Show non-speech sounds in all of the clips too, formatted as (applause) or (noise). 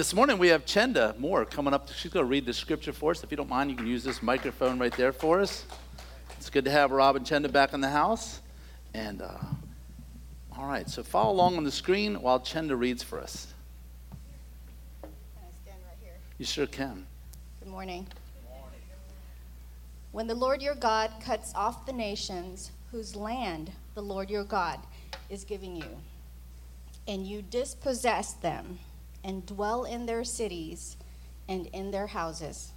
this morning we have Chenda Moore coming up. She's going to read the scripture for us. If you don't mind, you can use this microphone right there for us. It's good to have Rob and Chenda back in the house. And uh, all right, so follow along on the screen while Chenda reads for us. Can I stand right here? You sure can. Good morning. When the Lord your God cuts off the nations whose land the Lord your God is giving you, and you dispossess them and dwell in their cities and in their houses,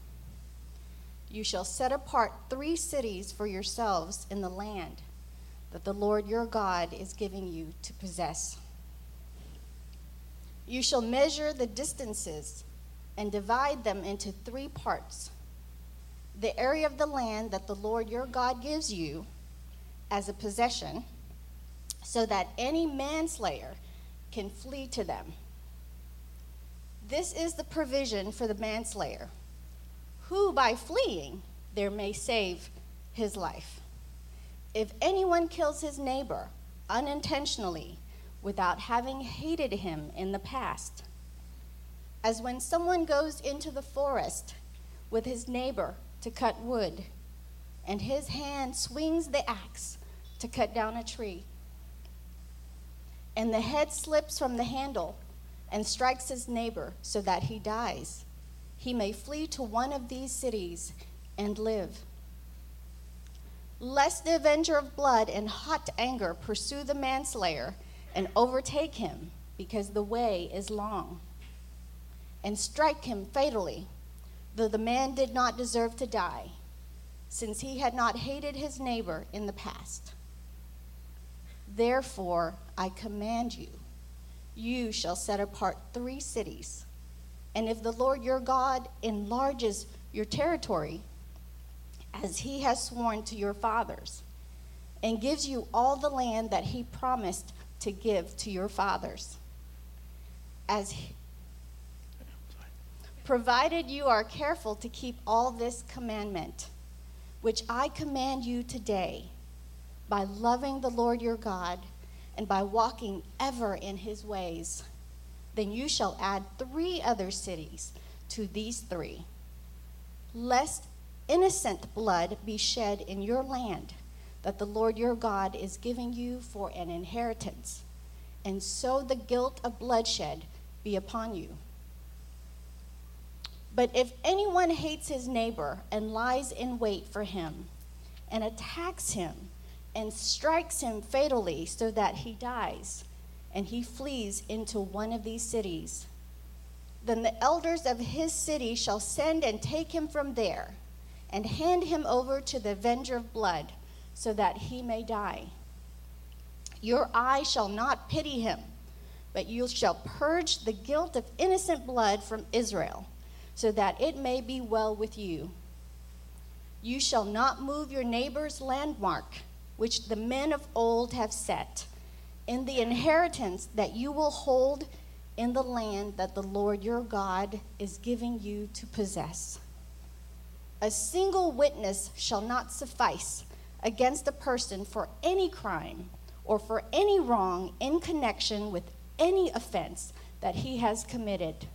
you shall set apart three cities for yourselves in the land that the Lord your God is giving you to possess. You shall measure the distances and divide them into three parts. The area of the land that the Lord your God gives you as a possession, so that any manslayer can flee to them. This is the provision for the manslayer, who by fleeing there may save his life. If anyone kills his neighbor unintentionally without having hated him in the past, as when someone goes into the forest with his neighbor to cut wood, and his hand swings the axe to cut down a tree, and the head slips from the handle and strikes his neighbor so that he dies, he may flee to one of these cities and live. Lest the avenger of blood in hot anger pursue the manslayer and overtake him, because the way is long and strike him fatally, though the man did not deserve to die, since he had not hated his neighbor in the past. Therefore, I command you, you shall set apart three cities. And if the Lord your God enlarges your territory, as he has sworn to your fathers, and gives you all the land that he promised to give to your fathers, as he, provided you are careful to keep all this commandment, which I command you today, by loving the Lord your God and by walking ever in his ways, then you shall add three other cities to these three, lest innocent blood be shed in your land that the Lord your God is giving you for an inheritance, and so the guilt of bloodshed be upon you. But if anyone hates his neighbor and lies in wait for him and attacks him and strikes him fatally so that he dies and he flees into one of these cities, then the elders of his city shall send and take him from there and hand him over to the avenger of blood so that he may die. Your eye shall not pity him, but you shall purge the guilt of innocent blood from Israel so that it may be well with you. You shall not move your neighbor's landmark, which the men of old have set, in the inheritance that you will hold in the land that the Lord your God is giving you to possess. A single witness shall not suffice against a person for any crime or for any wrong in connection with any offense that he has committed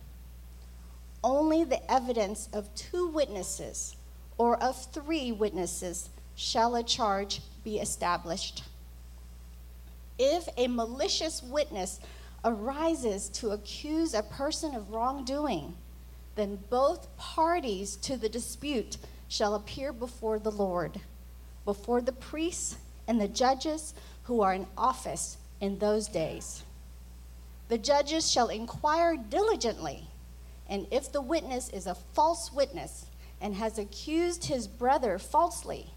only the evidence of two witnesses or of three witnesses shall a charge be established. If a malicious witness arises to accuse a person of wrongdoing, then both parties to the dispute shall appear before the Lord, before the priests and the judges who are in office in those days. The judges shall inquire diligently and if the witness is a false witness and has accused his brother falsely,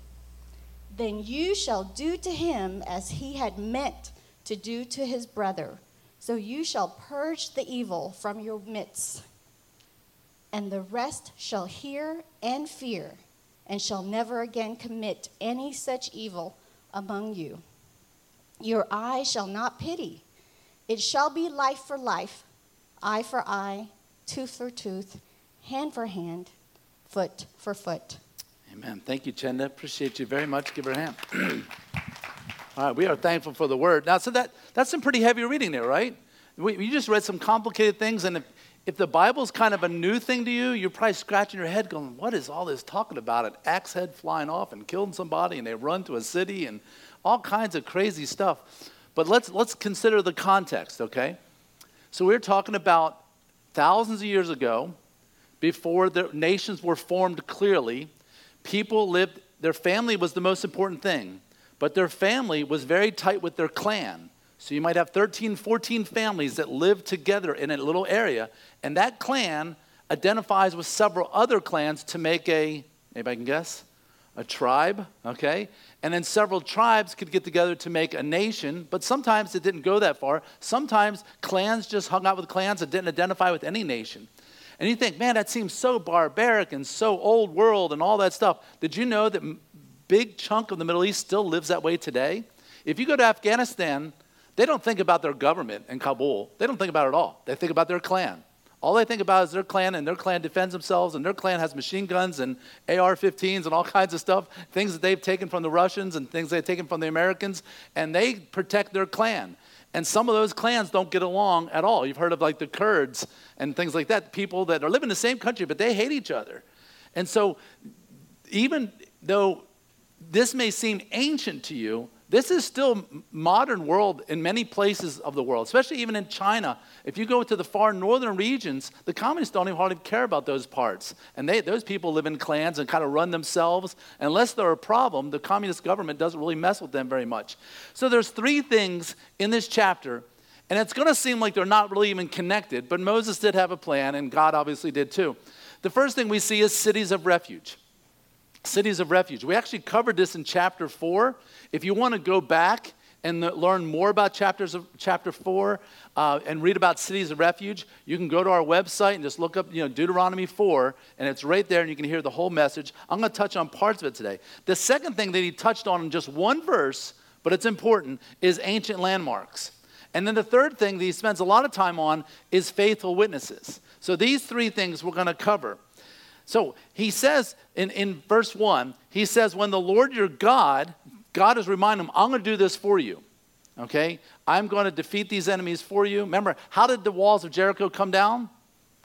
then you shall do to him as he had meant to do to his brother. So you shall purge the evil from your midst. And the rest shall hear and fear, and shall never again commit any such evil among you. Your eye shall not pity. It shall be life for life, eye for eye tooth for tooth, hand for hand, foot for foot. Amen. Thank you, Chenda. Appreciate you very much. Give her a hand. (clears throat) All right, we are thankful for the word. Now, so that that's some pretty heavy reading there, right? we, you just read some complicated things, and if, if the Bible's kind of a new thing to you, you're probably scratching your head going, What is all this talking about? An axe head flying off and killing somebody, and they run to a city, and all kinds of crazy stuff. But let's, let's consider the context, okay? So we're talking about thousands of years ago, before the nations were formed clearly, people lived, their family was the most important thing, but their family was very tight with their clan. So you might have 13, 14 families that live together in a little area, and that clan identifies with several other clans to make a, anybody can guess? A tribe, okay? And then several tribes could get together to make a nation, but sometimes it didn't go that far. Sometimes clans just hung out with clans that didn't identify with any nation. And you think, man, that seems so barbaric and so old world and all that stuff. Did you know that big chunk of the Middle East still lives that way today? If you go to Afghanistan, they don't think about their government in Kabul. They don't think about it at all. They think about their clan. All they think about is their clan, and their clan defends themselves, and their clan has machine guns and AR 15s and all kinds of stuff, things that they've taken from the Russians and things they've taken from the Americans, and they protect their clan. And some of those clans don't get along at all. You've heard of like the Kurds and things like that, people that are living in the same country, but they hate each other. And so, even though this may seem ancient to you, this is still modern world in many places of the world, especially even in China. If you go to the far northern regions, the communists don't even hardly care about those parts. And they, those people live in clans and kind of run themselves. Unless they're a problem, the communist government doesn't really mess with them very much. So there's three things in this chapter, and it's going to seem like they're not really even connected, but Moses did have a plan, and God obviously did too. The first thing we see is cities of refuge cities of refuge. We actually covered this in chapter 4. If you want to go back and learn more about chapters of chapter 4 uh, and read about cities of refuge, you can go to our website and just look up you know, Deuteronomy 4, and it's right there, and you can hear the whole message. I'm going to touch on parts of it today. The second thing that he touched on in just one verse, but it's important, is ancient landmarks. And then the third thing that he spends a lot of time on is faithful witnesses. So these three things we're going to cover. So he says in, in verse 1, he says, When the Lord your God, God is reminding him, I'm going to do this for you. Okay? I'm going to defeat these enemies for you. Remember, how did the walls of Jericho come down?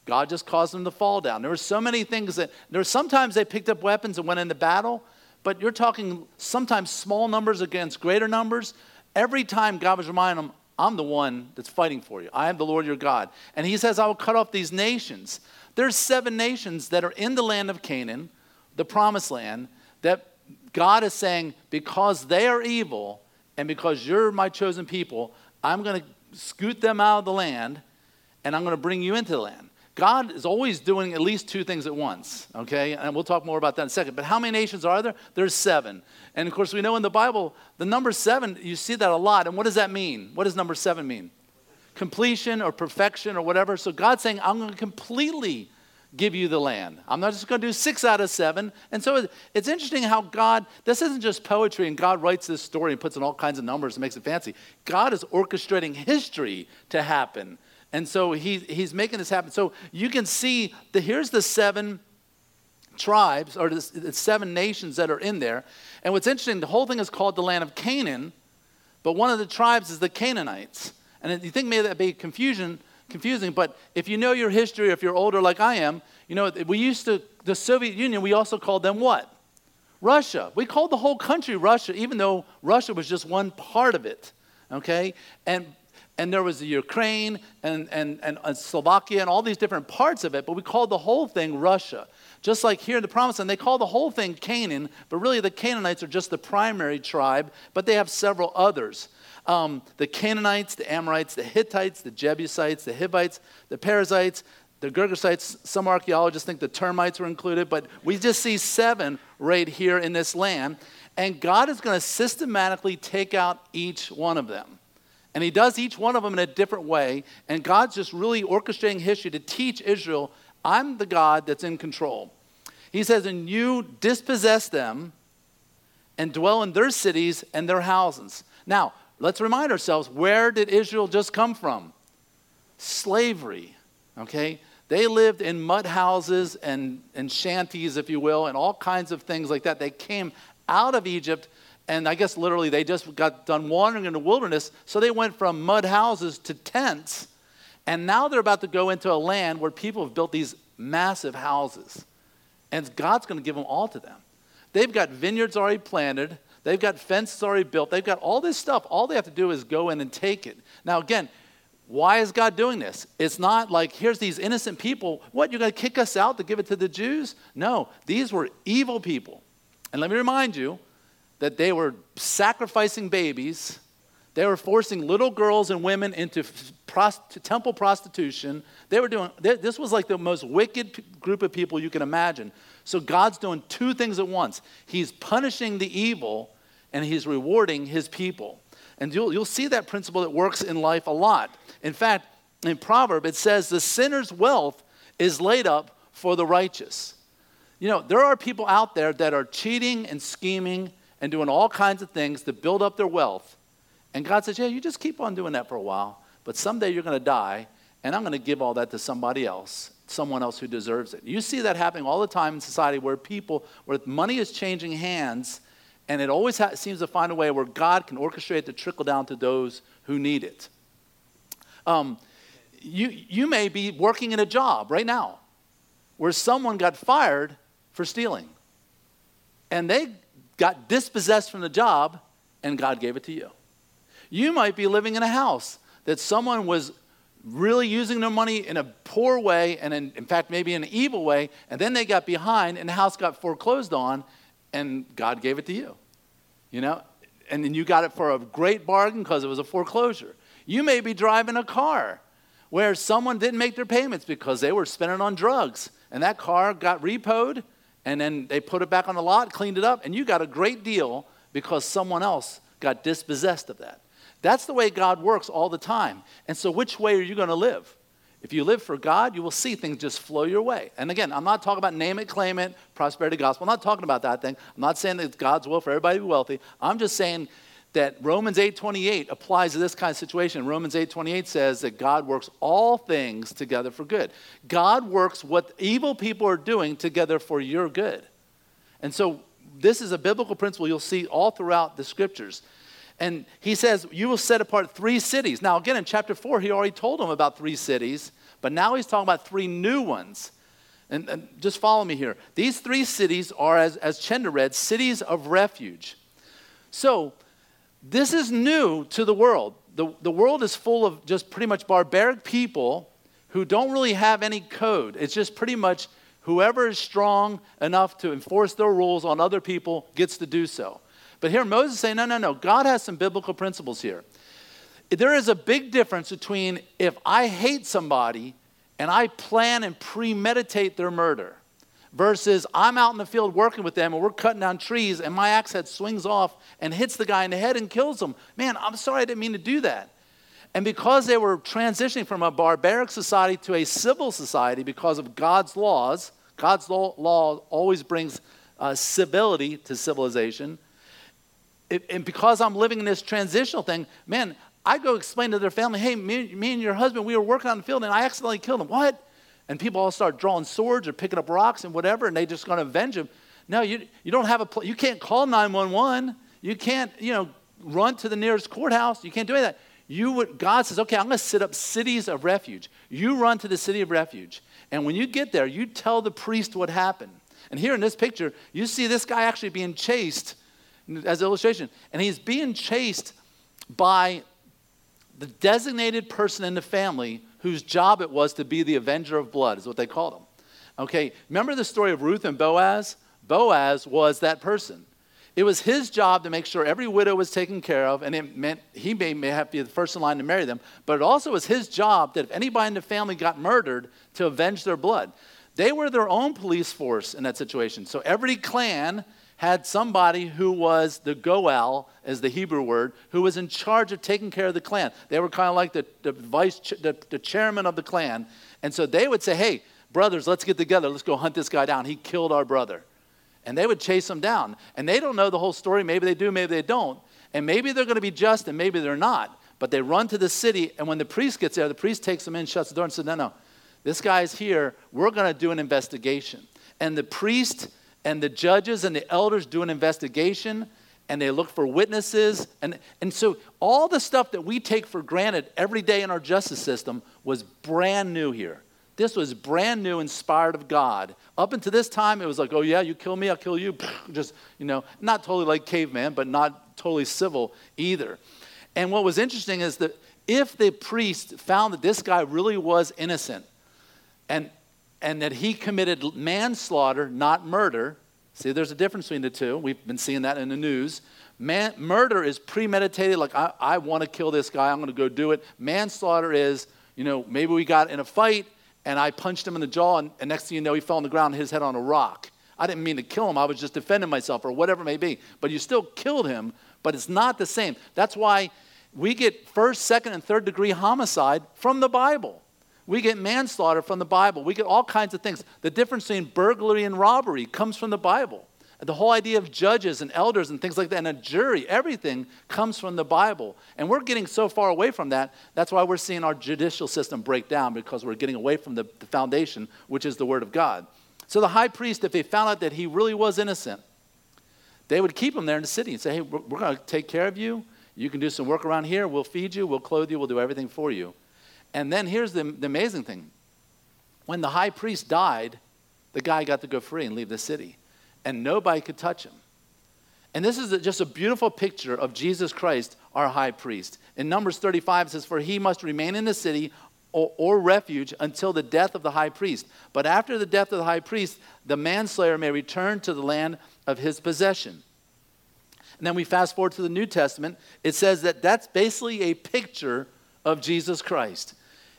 God just caused them to fall down. There were so many things that, there were sometimes they picked up weapons and went into battle, but you're talking sometimes small numbers against greater numbers. Every time God was reminding them, I'm the one that's fighting for you. I am the Lord your God. And he says, I will cut off these nations. There's seven nations that are in the land of Canaan, the promised land, that God is saying, because they are evil and because you're my chosen people, I'm going to scoot them out of the land and I'm going to bring you into the land. God is always doing at least two things at once, okay? And we'll talk more about that in a second. But how many nations are there? There's seven. And of course, we know in the Bible, the number seven, you see that a lot. And what does that mean? What does number seven mean? Completion or perfection or whatever. So God's saying, I'm going to completely give you the land. I'm not just going to do six out of seven. And so it's interesting how God, this isn't just poetry and God writes this story and puts in all kinds of numbers and makes it fancy. God is orchestrating history to happen. And so he, he's making this happen. So you can see that here's the seven tribes or the, the seven nations that are in there. And what's interesting, the whole thing is called the land of Canaan, but one of the tribes is the Canaanites. And you think maybe that'd be confusion, confusing, but if you know your history, if you're older like I am, you know, we used to, the Soviet Union, we also called them what? Russia. We called the whole country Russia, even though Russia was just one part of it. Okay? And and there was the Ukraine and, and, and, and, Slovakia and all these different parts of it, but we called the whole thing Russia. Just like here in the Promised Land, they call the whole thing Canaan, but really the Canaanites are just the primary tribe, but they have several others um, the Canaanites, the Amorites, the Hittites, the Jebusites, the Hivites, the Perizzites, the Girgashites. Some archaeologists think the termites were included, but we just see seven right here in this land. And God is going to systematically take out each one of them. And He does each one of them in a different way. And God's just really orchestrating history to teach Israel I'm the God that's in control. He says, And you dispossess them and dwell in their cities and their houses. Now, let's remind ourselves where did Israel just come from? Slavery, okay? They lived in mud houses and, and shanties, if you will, and all kinds of things like that. They came out of Egypt, and I guess literally they just got done wandering in the wilderness, so they went from mud houses to tents And now they're about to go into a land where people have built these massive houses. And God's going to give them all to them. They've got vineyards already planted, they've got fences already built, they've got all this stuff. All they have to do is go in and take it. Now, again, why is God doing this? It's not like, here's these innocent people. What, you're going to kick us out to give it to the Jews? No, these were evil people. And let me remind you that they were sacrificing babies they were forcing little girls and women into prost- temple prostitution. They were doing, they, this was like the most wicked p- group of people you can imagine. So God's doing two things at once He's punishing the evil and He's rewarding His people. And you'll, you'll see that principle that works in life a lot. In fact, in Proverb, it says, The sinner's wealth is laid up for the righteous. You know, there are people out there that are cheating and scheming and doing all kinds of things to build up their wealth. And God says, Yeah, you just keep on doing that for a while, but someday you're going to die, and I'm going to give all that to somebody else, someone else who deserves it. You see that happening all the time in society where people, where money is changing hands, and it always ha- seems to find a way where God can orchestrate to trickle down to those who need it. Um, you, you may be working in a job right now where someone got fired for stealing, and they got dispossessed from the job, and God gave it to you. You might be living in a house that someone was really using their money in a poor way and in, in, fact maybe an evil way and then they got behind and the house got foreclosed on and god gave it to you you know and then you got it for a great bargain because it was a foreclosure you may be driving a car where someone didn't make their payments because they were spending on drugs and that car got repoed and then they put it back on the lot cleaned it up and you got a great deal because someone else got dispossessed of that that's the way God works all the time. And so, which way are you going to live? If you live for God, you will see things just flow your way. And again, I'm not talking about name it, claim it, prosperity gospel. I'm not talking about that thing. I'm not saying that it's God's will for everybody to be wealthy. I'm just saying that Romans 8:28 applies to this kind of situation. Romans 8:28 says that God works all things together for good. God works what evil people are doing together for your good. And so this is a biblical principle you'll see all throughout the scriptures. And he says, You will set apart three cities. Now, again, in chapter 4, he already told them about three cities, but now he's talking about three new ones. And, and just follow me here. These three cities are, as, as Chenda read, cities of refuge. So, this is new to the world. The, the world is full of just pretty much barbaric people who don't really have any code. It's just pretty much whoever is strong enough to enforce their rules on other people gets to do so. But here Moses is saying, no, no, no. God has some biblical principles here. There is a big difference between if I hate somebody and I plan and premeditate their murder versus I'm out in the field working with them and we're cutting down trees and my axe head swings off and hits the guy in the head and kills him. Man, I'm sorry I didn't mean to do that. And because they were transitioning from a barbaric society to a civil society because of God's laws, God's law, always brings uh, civility to civilization and because I'm living in this transitional thing, man, I go explain to their family, hey, me, me, and your husband, we were working on the field and I accidentally killed him. What? And people all start drawing swords or picking up rocks and whatever, and they just going to avenge him. No, you, you don't have a, pl- you can't call 911. You can't, you know, run to the nearest courthouse. You can't do any that. You would, God says, okay, I'm going to set up cities of refuge. You run to the city of refuge. And when you get there, you tell the priest what happened. And here in this picture, you see this guy actually being chased as illustration. And he's being chased by the designated person in the family whose job it was to be the avenger of blood, is what they called him. Okay, remember the story of Ruth and Boaz? Boaz was that person. It was his job to make sure every widow was taken care of, and it meant he may, may have to be the first in line to marry them. But it also was his job that if anybody in the family got murdered, to avenge their blood. They were their own police force in that situation. So every clan had somebody who was the Goel, as the Hebrew word, who was in charge of taking care of the clan. They were kind of like the, the vice, the, the chairman of the clan. And so they would say, hey, brothers, let's get together. Let's go hunt this guy down. He killed our brother. And they would chase him down. And they don't know the whole story. Maybe they do, maybe they don't. And maybe they're going to be just and maybe they're not. But they run to the city. And when the priest gets there, the priest takes them in, shuts the door, and says, no, no, this guy's here. We're going to do an investigation. And the priest and the judges and the elders do an investigation, and they look for witnesses. And, and so all the stuff that we take for granted every day in our justice system was brand new here. This was brand new, inspired of God. Up until this time, it was like, oh, yeah, you kill me, I'll kill you. Just, you know, not totally like caveman, but not totally civil either. And what was interesting is that if the priest found that this guy really was innocent and, and that he committed manslaughter, not murder, see, there's a difference between the two. We've been seeing that in the news. Man, murder is premeditated, like, I, I want to kill this guy, I'm going to go do it. Manslaughter is, you know, maybe we got in a fight and I punched him in the jaw, and, and next thing you know, he fell on the ground, his head on a rock. I didn't mean to kill him, I was just defending myself, or whatever it may be. But you still killed him, but it's not the same. That's why we get first, second, and third degree homicide from the Bible. We get manslaughter from the Bible. We get all kinds of things. The difference between burglary and robbery comes from the Bible. The whole idea of judges and elders and things like that, and a jury, everything comes from the Bible. And we're getting so far away from that. That's why we're seeing our judicial system break down because we're getting away from the, the foundation, which is the Word of God. So the high priest, if they found out that he really was innocent, they would keep him there in the city and say, hey, we're, we're going to take care of you. You can do some work around here. We'll feed you. We'll clothe you. We'll do everything for you. And then here's the, the amazing thing when the high priest died, the guy got to go free and leave the city and nobody could touch him. And this is just a beautiful picture of Jesus Christ, our high priest. In Numbers 35, it says, For he must remain in the city or, or, refuge until the death of the high priest. But after the death of the high priest, the manslayer may return to the land of his possession. And then we fast forward to the New Testament. It says that that's basically a picture of Jesus Christ.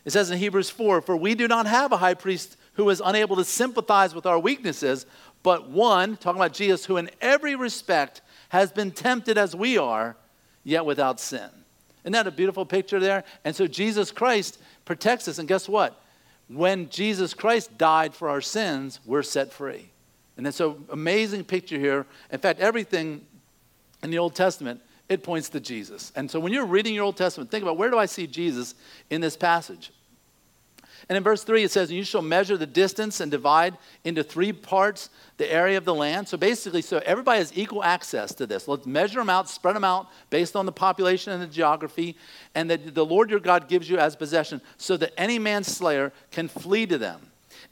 It says in Hebrews 4 For we do not have a high priest who is unable to sympathize with our weaknesses, but one, talking about Jesus, who in every respect has been tempted as we are, yet without sin. Isn't that a beautiful picture there? And so Jesus Christ protects us. And guess what? When Jesus Christ died for our sins, we're set free. And it's an amazing picture here. In fact, everything in the Old Testament, it points to Jesus. And so when you're reading your Old Testament, think about where do I see Jesus in this passage? And in verse 3, it says, You shall measure the distance and divide into three parts the area of the land. So basically, so everybody has equal access to this. Let's measure them out, spread them out based on the population and the geography, and that the Lord your God gives you as possession, so that any man's slayer can flee to them.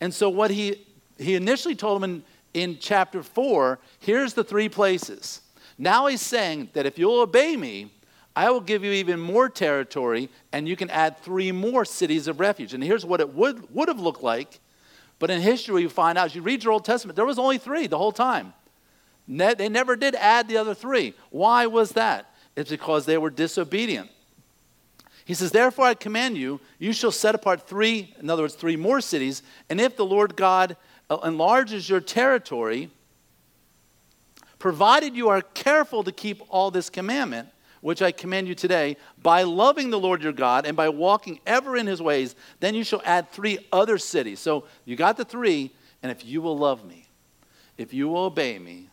And so, what he, he initially told them in, in chapter 4 here's the three places. Now he's saying that if you'll obey me, I will give you even more territory, and you can add three more cities of refuge. And here's what it would, would have looked like. But in history, you find out, as you read your Old Testament, there was only three the whole time. Ne- they never did add the other three. Why was that? It's because they were disobedient. He says, Therefore, I command you, you shall set apart three, in other words, three more cities, and if the Lord God uh, enlarges your territory, provided you are careful to keep all this commandment, which I command you today, by loving the Lord your God and by walking ever in his ways, then you shall add three other cities. So you got the three, and if you will love me, if you will obey me,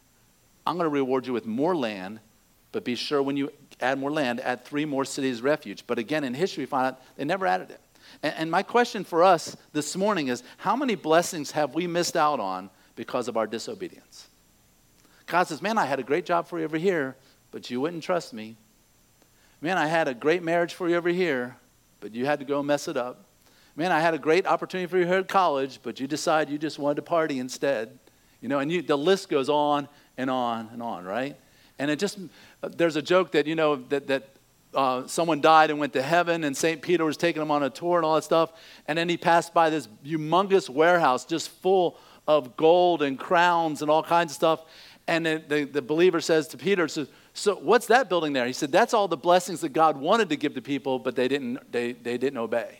I'm going to reward you with more land, but be sure when you add more land, add three more cities refuge. But again, in history, we find out they never added it. And, and my question for us this morning is how many blessings have we missed out on because of our disobedience? God says, Man, I had a great job for you over here, but you wouldn't trust me. Man, I had a great marriage for you over here, but you had to go mess it up. Man, I had a great opportunity for you here at college, but you decided you just wanted to party instead. You know, and you, the list goes on and on and on, right? And it just, there's a joke that, you know, that, that uh, someone died and went to heaven, and St. Peter was taking him on a tour and all that stuff. And then he passed by this humongous warehouse just full of gold and crowns and all kinds of stuff. And the, the, the believer says to Peter, says, so what's that building there? He said, that's all the blessings that God wanted to give to people, but they didn't, they, they didn't obey.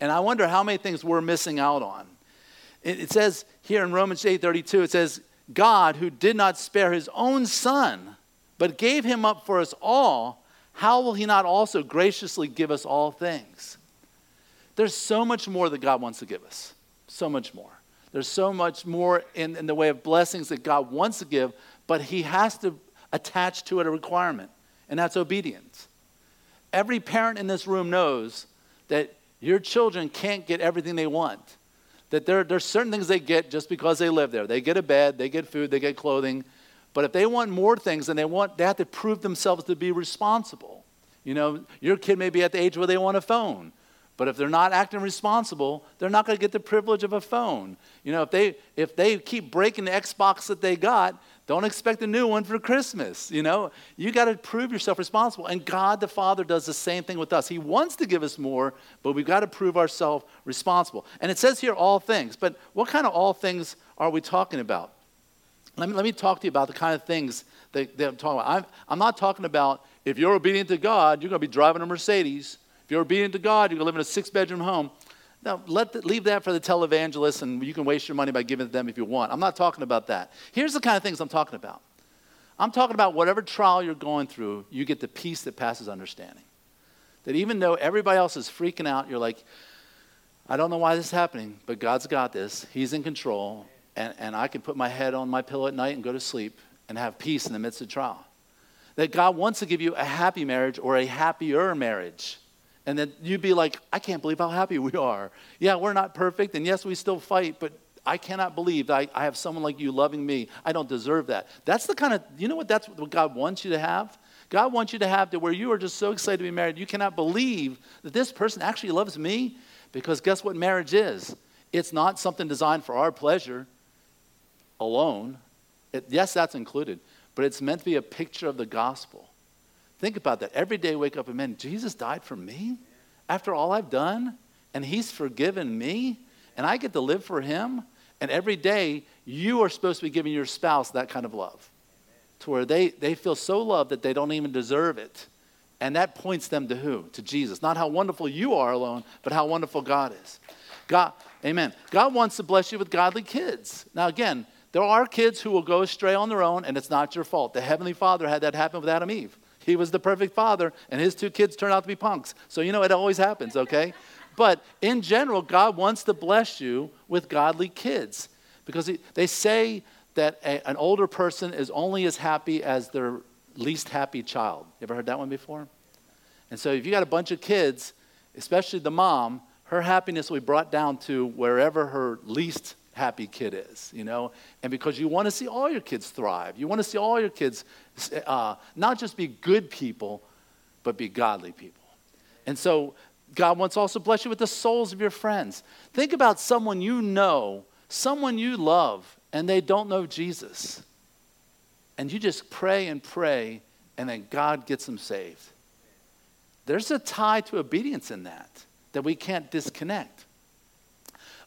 And I wonder how many things we're missing out on. It, it says here in Romans 8:32, it says, God who did not spare his own son, but gave him up for us all, how will he not also graciously give us all things? There's so much more that God wants to give us. So much more. There's so much more in, in the way of blessings that God wants to give, but he has to attach to it a requirement, and that's obedience. Every parent in this room knows that your children can't get everything they want. That there, there's certain things they get just because they live there. They get a bed, they get food, they get clothing, But if they want more things, then they want they have to prove themselves to be responsible. You know, your kid may be at the age where they want a phone. But if they're not acting responsible, they're not going to get the privilege of a phone. You know, if they if they keep breaking the Xbox that they got, don't expect a new one for Christmas. You know, you got to prove yourself responsible. And God the Father does the same thing with us. He wants to give us more, but we've got to prove ourselves responsible. And it says here all things. But what kind of all things are we talking about? Let me, let me talk to you about the kind of things that, that I'm talking about. I'm, I'm not talking about if you're obedient to God, you're going to be driving a Mercedes if you're obedient to God, you're going to live in a six bedroom home. Now, let the, leave that for the televangelists, and you can waste your money by giving it to them if you want. I'm not talking about that. Here's the kind of things I'm talking about I'm talking about whatever trial you're going through, you get the peace that passes understanding. That even though everybody else is freaking out, you're like, I don't know why this is happening, but God's got this. He's in control, and, and I can put my head on my pillow at night and go to sleep and have peace in the midst of trial. That God wants to give you a happy marriage or a happier marriage and then you'd be like, I can't believe how happy we are. Yeah, we're not perfect, and yes, we still fight, but I cannot believe that I, I have someone like you loving me. I don't deserve that. That's the kind of, you know what that's what God wants you to have? God wants you to have to where you are just so excited to be married, you cannot believe that this person actually loves me. Because guess what marriage is? It's not something designed for our pleasure alone. It, yes, that's included, but it's meant to be a picture of the gospel. Think about that. Every day, wake up and man, Jesus died for me after all I've done, and He's forgiven me, and I get to live for Him. And every day, you are supposed to be giving your spouse that kind of love to where they, they feel so loved that they don't even deserve it. And that points them to who? To Jesus. Not how wonderful you are alone, but how wonderful God is. God, amen. God wants to bless you with godly kids. Now, again, there are kids who will go astray on their own, and it's not your fault. The Heavenly Father had that happen with Adam and Eve. He was the perfect father, and his two kids turned out to be punks. So, you know, it always happens, okay? but in general, God wants to bless you with godly kids because he, they say that a, an older person is only as happy as their least happy child. You ever heard that one before? And so, if you got a bunch of kids, especially the mom, her happiness will be brought down to wherever her least happy kid is, you know? And because you want to see all your kids thrive. You want to see all your kids uh, not just be good people, but be godly people. And so God wants to also bless you with the souls of your friends. Think about someone you know, someone you love, and they don't know Jesus. And you just pray and pray, and then God gets them saved. There's a tie to obedience in that that we can't disconnect.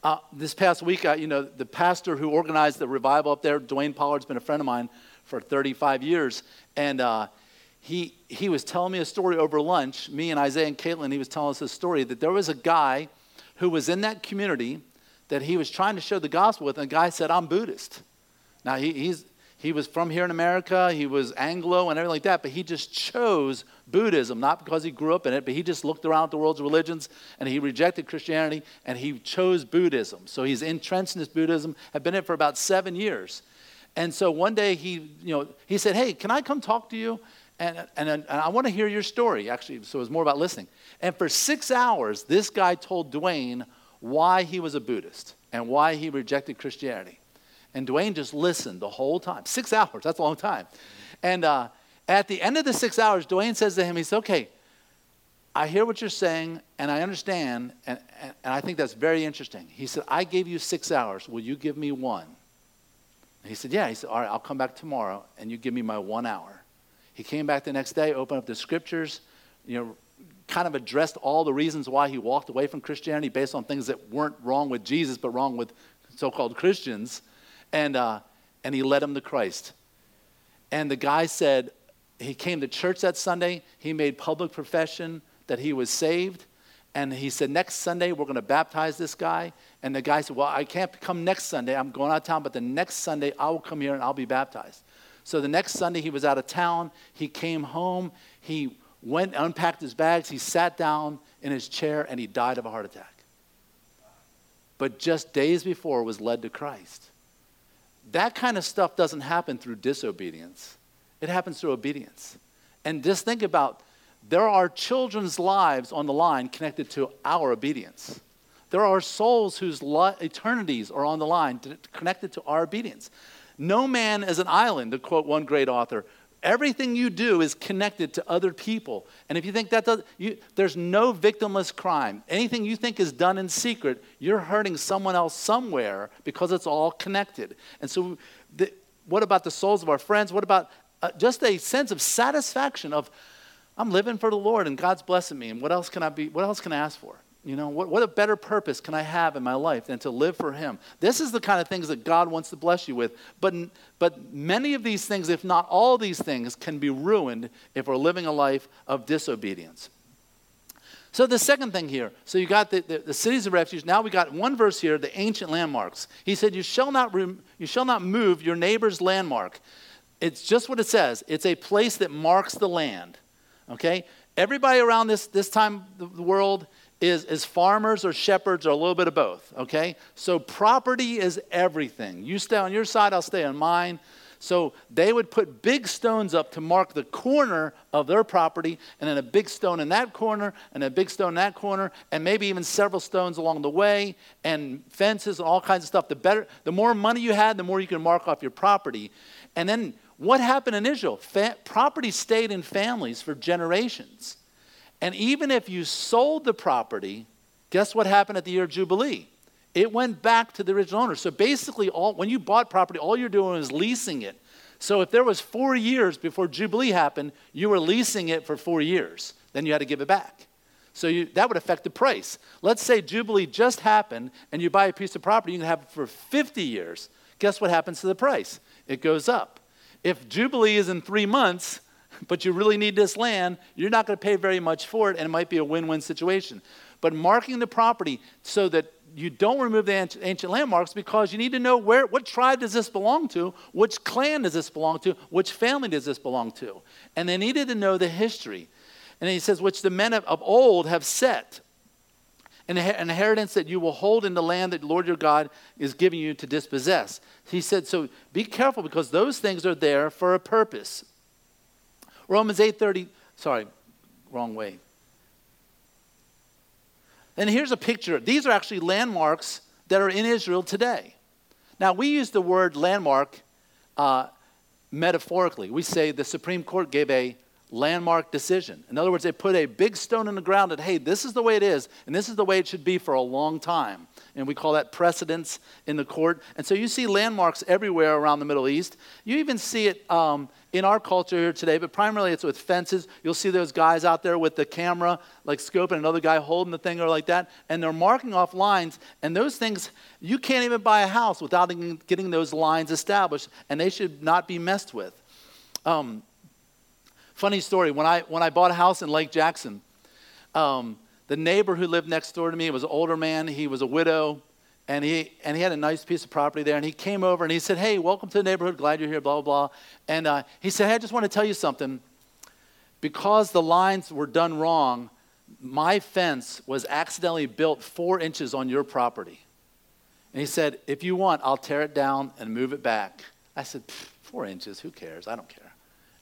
Uh, this past week, uh, you know, the pastor who organized the revival up there, Dwayne Pollard's been a friend of mine for 35 years, and uh, he, he was telling me a story over lunch. Me and Isaiah and Caitlin, he was telling us a story that there was a guy who was in that community that he was trying to share the gospel with, and the guy said, I'm Buddhist. Now, he, he's, he was from here in America, he was Anglo and everything like that, but he just chose Buddhism, not because he grew up in it, but he just looked around at the world's religions and he rejected Christianity and he chose Buddhism. So he's entrenched in this Buddhism, have been in it for about seven years. And so one day he, you know, he said, Hey, can I come talk to you? And, and, and I want to hear your story, actually. So it was more about listening. And for six hours, this guy told Dwayne why he was a Buddhist and why he rejected Christianity. And Dwayne just listened the whole time. Six hours, that's a long time. And uh, at the end of the six hours, Dwayne says to him, he says, okay, I hear what you're saying and I understand, and, and, and, I think that's very interesting. He said, I gave you six hours. Will you give me one? And he said, Yeah. He said, All right, I'll come back tomorrow and you give me my one hour. He came back the next day, opened up the scriptures, you know, kind of addressed all the reasons why he walked away from Christianity based on things that weren't wrong with Jesus, but wrong with so called Christians and, uh, and he led him to Christ. And the guy said, he came to church that Sunday, he made public profession that he was saved. And he said, Next Sunday, we're going to baptize this guy. And the guy said, Well, I can't come next Sunday. I'm going out of town, but the next Sunday, I will come here and I'll be baptized. So the next Sunday, he was out of town. He came home. He went, unpacked his bags. He sat down in his chair and he died of a heart attack. But just days before, was led to Christ. That kind of stuff doesn't happen through disobedience, it happens through obedience. And just think about there are children's lives on the line connected to our obedience. There are souls whose eternities are on the line connected to our obedience. No man is an island, to quote one great author. Everything you do is connected to other people. And if you think that does, you, there's no victimless crime. Anything you think is done in secret, you're hurting someone else somewhere because it's all connected. And so, the, what about the souls of our friends? What about uh, just a sense of satisfaction of, I'm living for the Lord and God's blessing me, and what else can I be? What else can I ask for? You know, what, what a better purpose can I have in my life than to live for Him? This is the kind of things that God wants to bless you with. But, but many of these things, if not all these things, can be ruined if we're living a life of disobedience. So the second thing here, so you got the, the, the, cities of refuge. Now we got one verse here, the ancient landmarks. He said, you shall, not you shall not move your neighbor's landmark. It's just what it says. It's a place that marks the land. Okay? Everybody around this, this time the world is, is farmers or shepherds or a little bit of both, okay? So property is everything. You stay on your side, I'll stay on mine. So they would put big stones up to mark the corner of their property, and then a big stone in that corner, and a big stone in that corner, and maybe even several stones along the way, and fences and all kinds of stuff. The better, the more money you had, the more you can mark off your property. And then what happened in Israel? Fa- property stayed in families for generations. And even if you sold the property, guess what happened at the year of Jubilee? It went back to the original owner. So basically, all, when you bought property, all you're doing is leasing it. So if there was four years before Jubilee happened, you were leasing it for four years. Then you had to give it back. So you, that would affect the price. Let's say Jubilee just happened and you buy a piece of property, you can have it for 50 years. Guess what happens to the price? It goes up. If Jubilee is in three months, but you really need this land, you're not going to pay very much for it, and it might be a win win situation. But marking the property so that you don't remove the ancient landmarks because you need to know where what tribe does this belong to which clan does this belong to which family does this belong to? And they needed to know the history. And he says which the men of, old have set an inheritance that you will hold in the land that the lord your god is giving you to dispossess. He said so be careful because those things are there for a purpose Romans 8:30, sorry, wrong way. And here's a picture. These are actually landmarks that are in Israel today. Now, we use the word landmark uh, metaphorically. We say the Supreme Court gave a landmark decision. In other words, they put a big stone in the ground that, hey, this is the way it is, and this is the way it should be for a long time. And we call that precedence in the court. And so you see landmarks everywhere around the Middle East. You even see it um, in our culture here today, but primarily it's with fences. You'll see those guys out there with the camera, like scoping another guy holding the thing or like that, and they're marking off lines. And those things, you can't even buy a house without getting those lines established, and they should not be messed with. Um, funny story when I, when I bought a house in Lake Jackson, um, the neighbor who lived next door to me was an older man, he was a widow and he and he had a nice piece of property there and he came over and he said hey welcome to the neighborhood glad you're here blah blah blah. And uh, he said hey i just want to tell you something. Because the lines were done wrong my fence was accidentally built four inches on your property. And he said if you want i'll tear it down and move it back. I said four inches who cares? I don't care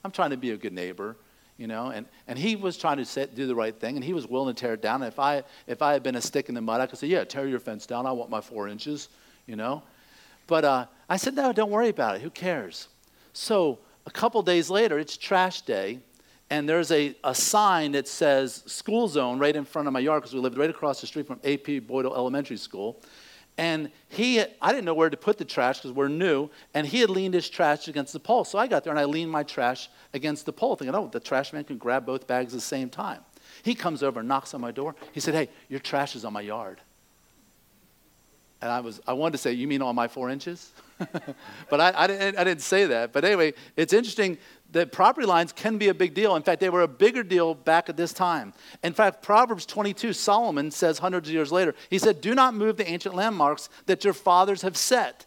i'm trying to be a good neighbor you know and, and he was trying to set, do the right thing and he was willing to tear it down. And if I, if I had been a stick in the mud i could say yeah tear your fence down. I want my four inches you know. But uh, i said no don't worry about it. Who cares? So a couple days later it's trash day and there's a, a sign that says school zone right in front of my yard because we lived right across the street from ap Beutel elementary school and he, I didn't know where to put the trash because we're new, and he had leaned his trash against the pole. So I got there and I leaned my trash against the pole, thinking, oh, the trash man can grab both bags at the same time. He comes over and knocks on my door. He said, hey, your trash is on my yard. And I, was, I wanted to say, you mean on my four inches? (laughs) but I, I, didn't, I didn't say that. But anyway, it's interesting that property lines can be a big deal. In fact, they were a bigger deal back at this time. In fact, Proverbs 22, Solomon says hundreds of years later, he said, Do not move the ancient landmarks that your fathers have set.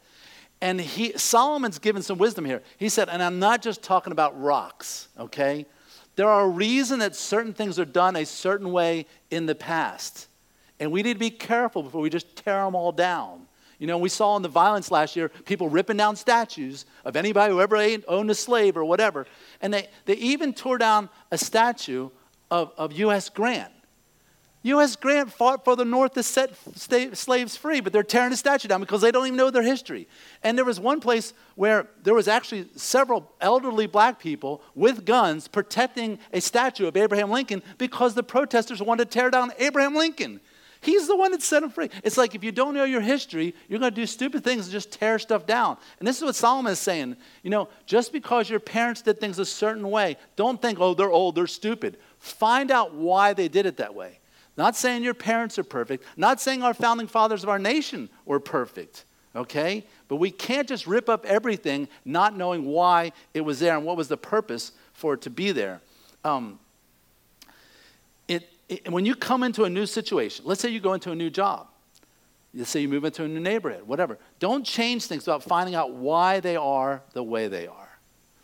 And he, Solomon's given some wisdom here. He said, and I'm not just talking about rocks, okay? There are a reason that certain things are done a certain way in the past. And we need to be careful before we just tear them all down. You know, we saw in the violence last year people ripping down statues of anybody who ever owned a slave or whatever. And they, they even tore down a statue of, of U.S. Grant. U.S. Grant fought for the North to set slaves free, but they're tearing the statue down because they don't even know their history. And there was one place where there was actually several elderly black people with guns protecting a statue of Abraham Lincoln because the protesters wanted to tear down Abraham Lincoln. He's the one that set them free. It's like if you don't know your history, you're going to do stupid things and just tear stuff down. And this is what Solomon is saying. You know, just because your parents did things a certain way, don't think, oh, they're old, they're stupid. Find out why they did it that way. Not saying your parents are perfect, not saying our founding fathers of our nation were perfect, okay? But we can't just rip up everything not knowing why it was there and what was the purpose for it to be there. Um, when you come into a new situation, let's say you go into a new job, let's say you move into a new neighborhood, whatever, don't change things without finding out why they are the way they are.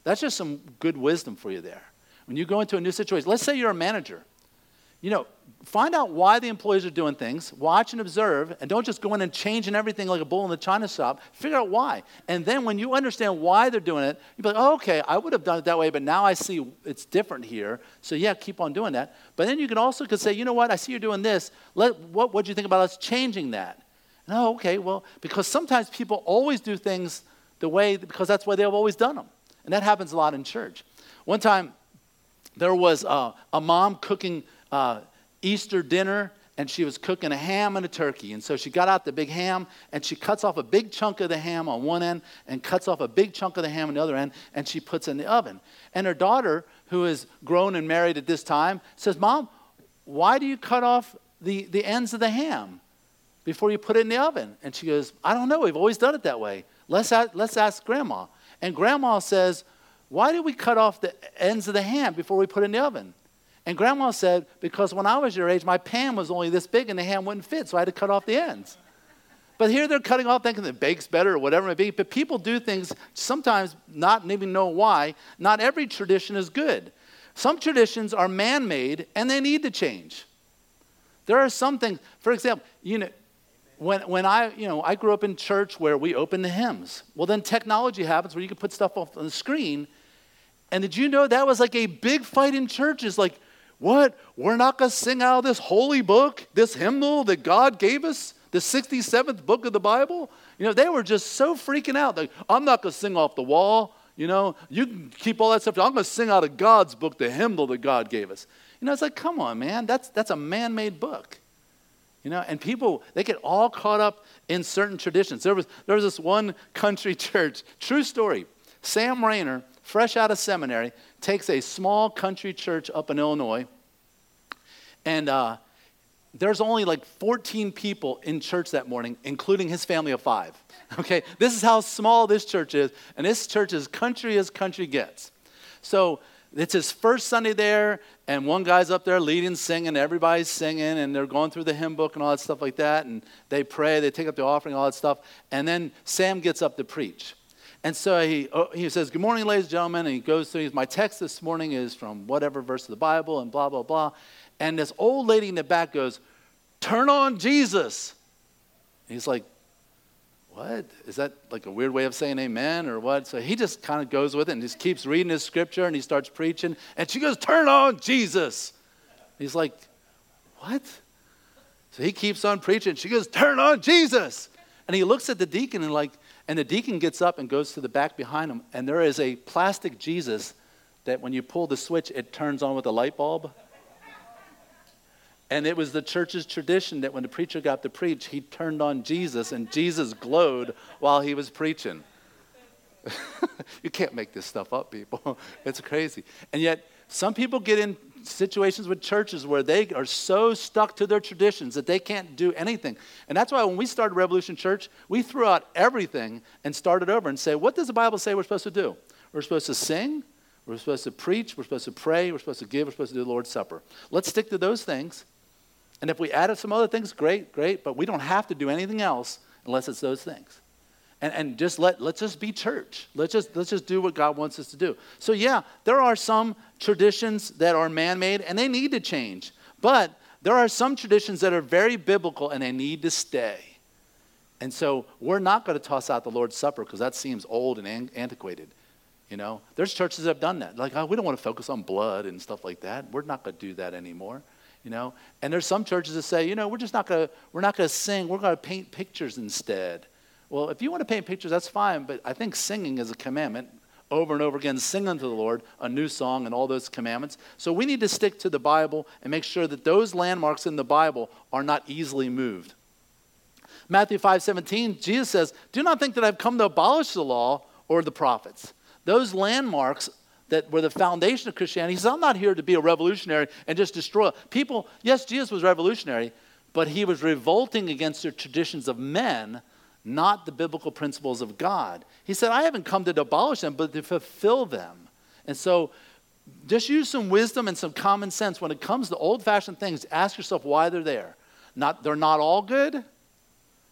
That's just some good wisdom for you there. When you go into a new situation, let's say you're a manager you know, find out why the employees are doing things, watch and observe, and don't just go in and changing everything like a bull in the china shop. Figure out why. And then when you understand why they're doing it, you'll be like, oh, okay, I would have done it that way, but now I see it's different here. So yeah, keep on doing that. But then you can also could say, you know what, I see you're doing this. Let, what do you think about us changing that? No, oh, okay, well, because sometimes people always do things the way, because that's why they've always done them. And that happens a lot in church. One time, there was a mom cooking uh, Easter dinner and she was cooking a ham and a turkey. And so she got out the big ham and she cuts off a big chunk of the ham on one end and cuts off a big chunk of the ham on the other end and she puts in the oven. And her daughter, who is grown and married at this time, says, Mom, why do you cut off the, the ends of the ham before you put it in the oven? And she goes, I don't know. We've always done it that way. Let's, let's ask Grandma. And Grandma says, Why do we cut off the ends of the ham before we put it in the oven? And grandma said, because when I was your age, my pan was only this big and the ham wouldn't fit, so I had to cut off the ends. But here they're cutting off thinking it bakes better or whatever it may be. But people do things sometimes not even know why. Not every tradition is good. Some traditions are man made and they need to change. There are some things, for example, you know, when, when I, you know, I grew up in church where we opened the hymns. Well, then technology happens where you can put stuff on the screen. And did you know that was like a big fight in churches? Like, what? We're not going to sing out of this holy book, this hymnal that God gave us, the 67th book of the Bible? You know, they were just so freaking out. Like, I'm not going to sing off the wall. You know, you can keep all that stuff. I'm going to sing out of God's book, the hymnal that God gave us. You know, it's like, come on, man. That's, that's a man made book. You know, and people, they get all caught up in certain traditions. There was, there was this one country (laughs) church, true story. Sam Rainer, fresh out of seminary, takes a small country church up in Illinois, and uh, there's only like 14 people in church that morning, including his family of five. (laughs) Okay, this is how small this church is, and this church is country as country gets. So it's his first Sunday there, and one guy's up there leading, singing, everybody's singing, and they're going through the hymn book and all that stuff like that, and they pray, they take up the offering, all that stuff, and then Sam gets up to preach. And so he, oh, he says, Good morning, ladies and gentlemen. And he goes through, my text this morning is from whatever verse of the Bible, and blah, blah, blah. And this old lady in the back goes, Turn on Jesus. And he's like, What? Is that like a weird way of saying amen or what? So he just kind of goes with it and just keeps reading his scripture and he starts preaching. And she goes, Turn on Jesus. He's like, What? So he keeps on preaching. She goes, Turn on Jesus. And he looks at the deacon and like, and the deacon gets up and goes to the back behind him, and there is a plastic Jesus that when you pull the switch, it turns on with a light bulb. And it was the church's tradition that when the preacher got to preach, he turned on Jesus, and Jesus glowed while he was preaching. (laughs) you can't make this stuff up, people. (laughs) it's crazy. And yet, some people get in situations with churches where they are so stuck to their traditions that they can't do anything. And that's why when we started Revolution Church, we threw out everything and started over and say, what does the Bible say we're supposed to do? We're supposed to sing, we're supposed to preach, we're supposed to pray, we're supposed to give, we're supposed to do the Lord's Supper. Let's stick to those things. And if we added some other things, great, great, but we don't have to do anything else unless it's those things and, and just let, let's just be church. Let's just, let's just do what God wants us to do. So, yeah, there are some traditions that are man made and they need to change. But there are some traditions that are very biblical and they need to stay. And so we're not going to toss out the Lord's Supper because that seems old and an- antiquated. You know, there's churches that have done that. Like, oh, we don't want to focus on blood and stuff like that. We're not going to do that anymore. you know. And there's some churches that say, you know, we're just not going to, we're not going to sing. We're going to paint pictures instead. Well, if you want to paint pictures, that's fine. But I think singing is a commandment over and over again, sing unto the Lord a new song and all those commandments. So we need to stick to the Bible and make sure that those landmarks in the Bible are not easily moved. Matthew 5 17, Jesus says, Do not think that I've come to abolish the law or the prophets. Those landmarks that were the foundation of Christianity. He says, I'm not here to be a revolutionary and just destroy people. Yes, Jesus was revolutionary, but he was revolting against the traditions of men, not the biblical principles of God. He said, I haven't come to abolish them, but to fulfill them. And so just use some wisdom and some common sense when it comes to old fashioned things. Ask yourself why they're there. Not, they're not all good.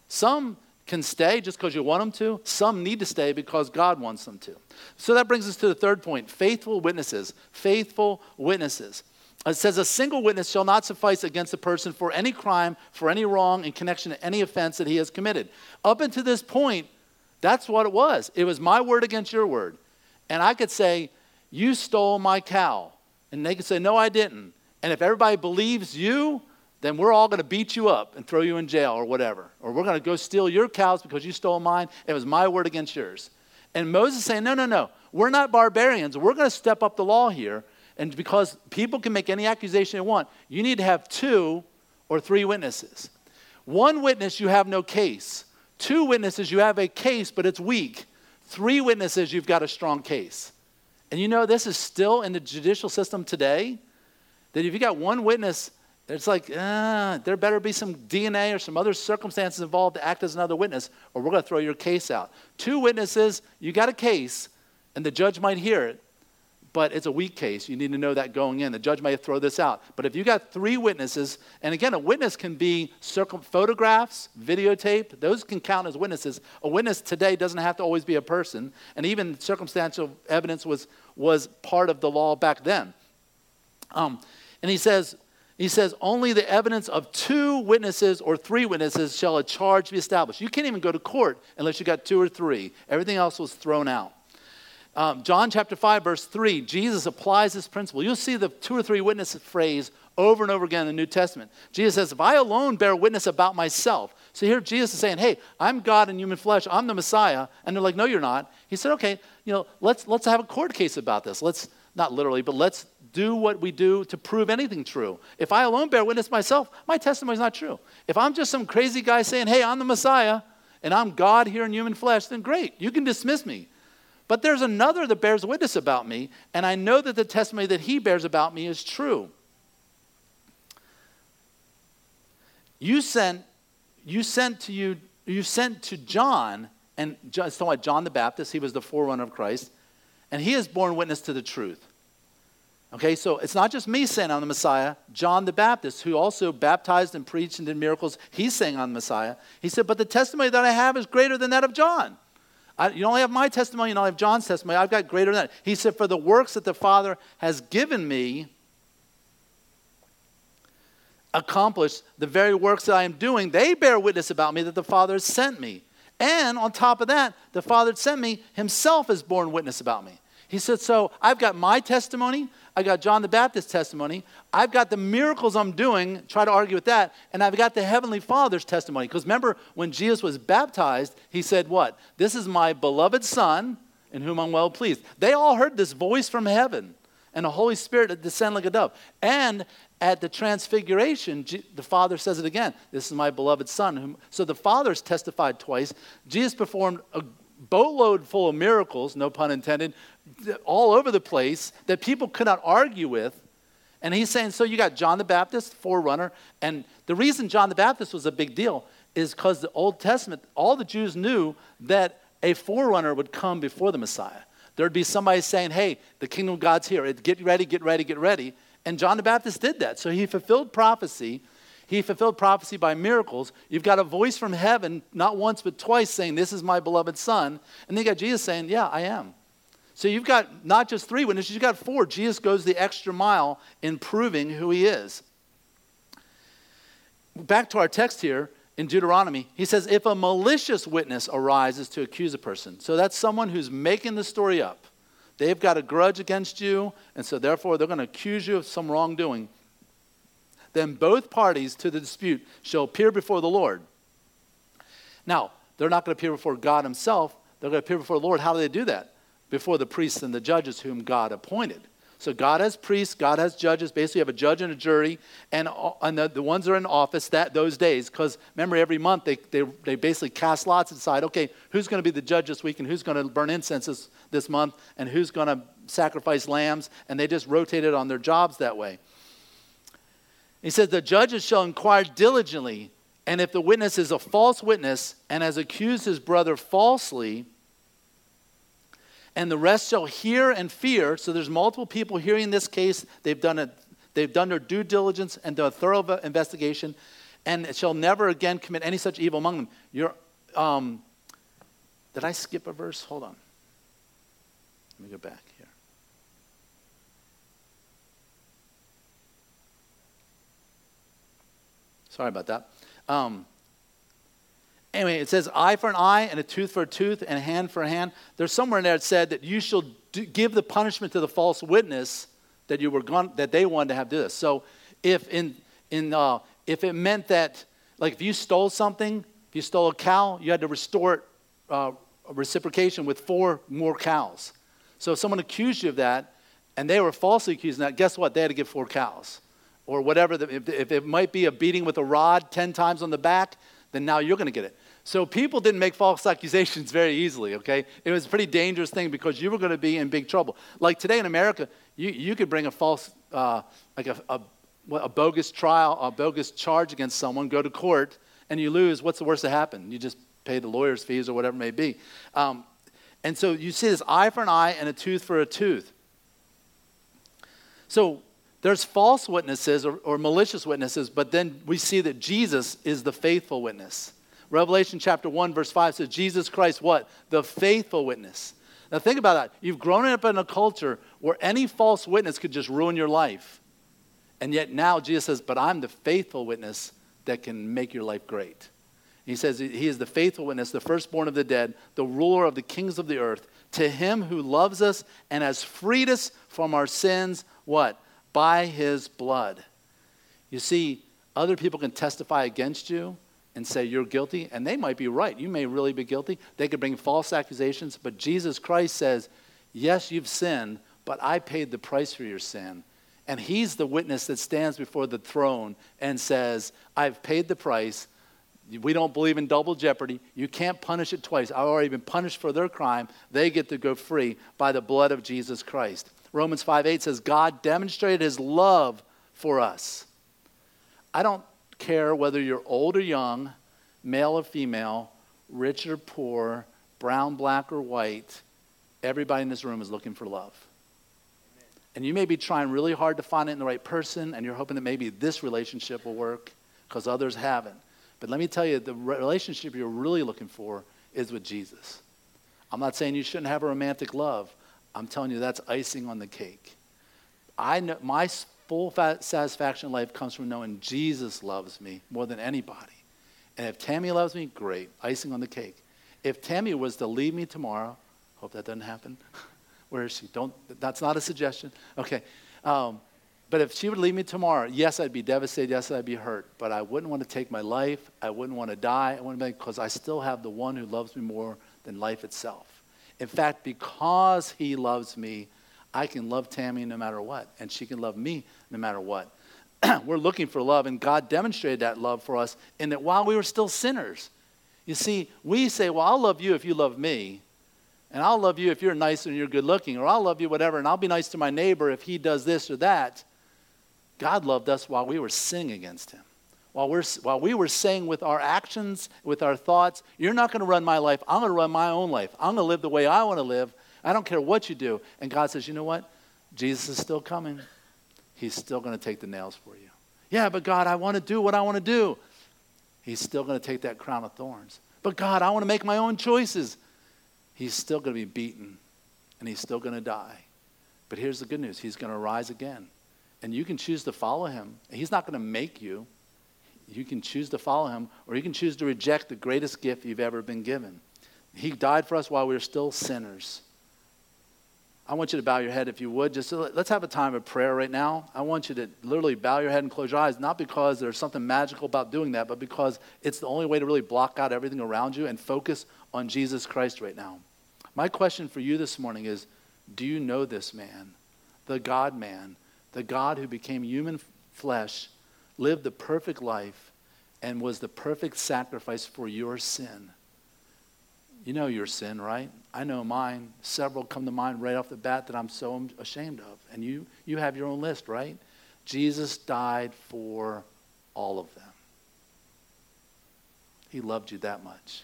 Some can stay just because you want them to. Some need to stay because God wants them to. So that brings us to the third point faithful witnesses. Faithful witnesses. It says, A single witness shall not suffice against a person for any crime, for any wrong in connection to any offense that he has committed. Up until this point, that's what it was. It was my word against your word. And I could say, You stole my cow. And they could say, No, I didn't. And if everybody believes you, then we're all going to beat you up and throw you in jail or whatever. Or we're going to go steal your cows because you stole mine. It was my word against yours. And Moses saying, no, no, no. We're not barbarians. We're going to step up the law here. And because people can make any accusation they want, you need to have two or three witnesses. One witness, you have no case. Two witnesses, you have a case, but it's weak. Three witnesses, you've got a strong case. And you know, this is still in the judicial system today that if you got one witness it's like, ah, there better be some DNA or some other circumstances involved to act as another witness, or we're going to throw your case out. Two witnesses, you got a case, and the judge might hear it, but it's a weak case. You need to know that going in. The judge may throw this out. But if you got three witnesses, and again, a witness can be circum- photographs, videotape, those can count as witnesses. A witness today doesn't have to always be a person, and even circumstantial evidence was, was part of the law back then. Um, and he says, he says, only the evidence of two witnesses or three witnesses shall a charge be established. You can't even go to court unless you got two or three. Everything else was thrown out. Um, John chapter 5, verse 3, Jesus applies this principle. You'll see the two or three witness phrase over and over again in the New Testament. Jesus says, If I alone bear witness about myself. So here Jesus is saying, Hey, I'm God in human flesh, I'm the Messiah. And they're like, No, you're not. He said, Okay, you know, let's let's have a court case about this. Let's not literally, but let's do what we do to prove anything true. If I alone bear witness myself, my testimony is not true. If I'm just some crazy guy saying, hey, I'm the Messiah and I'm God here in human flesh, then great, you can dismiss me. But there's another that bears witness about me, and I know that the testimony that he bears about me is true. You sent, you sent to you, you sent to John, and John, it's John the Baptist, he was the forerunner of Christ, and he has borne witness to the truth. Okay, so it's not just me saying I'm the Messiah. John the Baptist, who also baptized and preached and did miracles, he's saying I'm the Messiah. He said, But the testimony that I have is greater than that of John. I, you only have my testimony, you don't have John's testimony. I've got greater than that. He said, For the works that the Father has given me, accomplished the very works that I am doing, they bear witness about me that the Father has sent me. And on top of that, the Father that sent me himself has borne witness about me. He said, So I've got my testimony, I got John the Baptist's testimony. I've got the miracles I'm doing, try to argue with that, and I've got the Heavenly Father's testimony. Because remember, when Jesus was baptized, he said, What? This is my beloved Son in whom I'm well pleased. They all heard this voice from heaven and the Holy Spirit that descend like a dove. And at the transfiguration, the Father says it again This is my beloved Son. So the Father's testified twice. Jesus performed a boatload full of miracles, no pun intended, all over the place that people could not argue with. And he's saying, so you got John the Baptist, forerunner, and the reason John the Baptist was a big deal is because the Old Testament, all the Jews knew that a forerunner would come before the Messiah. There'd be somebody saying, hey, the kingdom of God's here. Get ready, get ready, get ready. And John the Baptist did that. So he fulfilled prophecy. He fulfilled prophecy by miracles. You've got a voice from heaven, not once but twice, saying, This is my beloved Son. And then you got Jesus saying, Yeah, I am. So you've got not just three witnesses, you've got four. Jesus goes the extra mile in proving who he is. Back to our text here in Deuteronomy, he says, if a malicious witness arises to accuse a person, so that's someone who's making the story up. They've got a grudge against you, and so therefore they're going to accuse you of some wrongdoing. Then both parties to the dispute shall appear before the Lord. Now, they're not going to appear before God Himself, they're going to appear before the Lord. How do they do that? Before the priests and the judges whom God appointed. So God has priests, God has judges. Basically, you have a judge and a jury, and, and the, the ones that are in office that those days. Because remember, every month they, they, they basically cast lots and decide, okay, who's going to be the judge this week, and who's going to burn incense this, this month, and who's going to sacrifice lambs, and they just rotated on their jobs that way. He says, The judges shall inquire diligently, and if the witness is a false witness and has accused his brother falsely, and the rest shall hear and fear. So there's multiple people hearing this case. They've done it. They've done their due diligence and done a thorough investigation, and it shall never again commit any such evil among them. You're, um, did I skip a verse? Hold on. Let me go back here. Sorry about that. Um, Anyway, it says eye for an eye and a tooth for a tooth and a hand for a hand. There's somewhere in there that said that you shall do, give the punishment to the false witness that you were gone, that they wanted to have do this. So if in in uh, if it meant that like if you stole something, if you stole a cow, you had to restore it uh, reciprocation with four more cows. So if someone accused you of that, and they were falsely accused that, guess what? They had to give four cows, or whatever. If, if it might be a beating with a rod ten times on the back, then now you're going to get it. So people didn't make false accusations (laughs) very easily, okay? It was a pretty dangerous thing because you were going to be in big trouble. Like today in America, you, you could bring a false, uh, like a, a, a bogus trial, a bogus charge against someone, go to court, and you lose. What's the worst that happened? You just pay the lawyer's fees or whatever it may be. Um, and so you see this eye for an eye and a tooth for a tooth. So there's false witnesses or, or malicious witnesses, but then we see that Jesus is the faithful witness. Revelation chapter 1, verse 5 says, Jesus Christ, what? The faithful witness. Now think about that. You've grown up in a culture where any false witness could just ruin your life. And yet now Jesus says, But I'm the faithful witness that can make your life great. He says, He is the faithful witness, the firstborn of the dead, the ruler of the kings of the earth. To him who loves us and has freed us from our sins, what? By his blood. You see, other people can testify against you, and say you're guilty, and they might be right. You may really be guilty. They could bring false accusations, but Jesus Christ says, Yes, you've sinned, but I paid the price for your sin. And he's the witness that stands before the throne and says, I've paid the price. We don't believe in double jeopardy. You can't punish it twice. I've already been punished for their crime. They get to go free by the blood of Jesus Christ. Romans 5 8 says, God demonstrated his love for us. I don't care whether you're old or young, male or female, rich or poor, brown, black, or white. Everybody in this room is looking for love. And you may be trying really hard to find it in the right person, and you're hoping that maybe this relationship will work because others haven't. But let me tell you, the relationship you're really looking for is with Jesus. I'm not saying you shouldn't have a romantic love. I'm telling you that's icing on the cake. I know my full satisfaction in life comes from knowing Jesus loves me more than anybody. And if Tammy loves me, great, icing on the cake. If Tammy was to leave me tomorrow, hope that doesn't happen. (laughs) Where is she? Don't. That's not a suggestion. Okay. Um, but if she would leave me tomorrow, yes, I'd be devastated. Yes, I'd be hurt. But I wouldn't want to take my life. I wouldn't want to die. I wouldn't because I still have the one who loves me more than life itself. In fact, because he loves me, I can love Tammy no matter what, and she can love me no matter what. (clears throat) we're looking for love, and God demonstrated that love for us in that while we were still sinners. You see, we say, Well, I'll love you if you love me, and I'll love you if you're nice and you're good looking, or I'll love you whatever, and I'll be nice to my neighbor if he does this or that. God loved us while we were sinning against him. While, we're, while we were saying with our actions, with our thoughts, You're not going to run my life. I'm going to run my own life. I'm going to live the way I want to live. I don't care what you do. And God says, You know what? Jesus is still coming. He's still going to take the nails for you. Yeah, but God, I want to do what I want to do. He's still going to take that crown of thorns. But God, I want to make my own choices. He's still going to be beaten and he's still going to die. But here's the good news He's going to rise again. And you can choose to follow him. He's not going to make you. You can choose to follow him, or you can choose to reject the greatest gift you've ever been given. He died for us while we were still sinners. I want you to bow your head if you would. Just let's have a time of prayer right now. I want you to literally bow your head and close your eyes, not because there's something magical about doing that, but because it's the only way to really block out everything around you and focus on Jesus Christ right now. My question for you this morning is Do you know this man, the God man, the God who became human flesh, lived the perfect life, and was the perfect sacrifice for your sin? You know your sin, right? I know mine. Several come to mind right off the bat that I'm so ashamed of. And you, you have your own list, right? Jesus died for all of them. He loved you that much.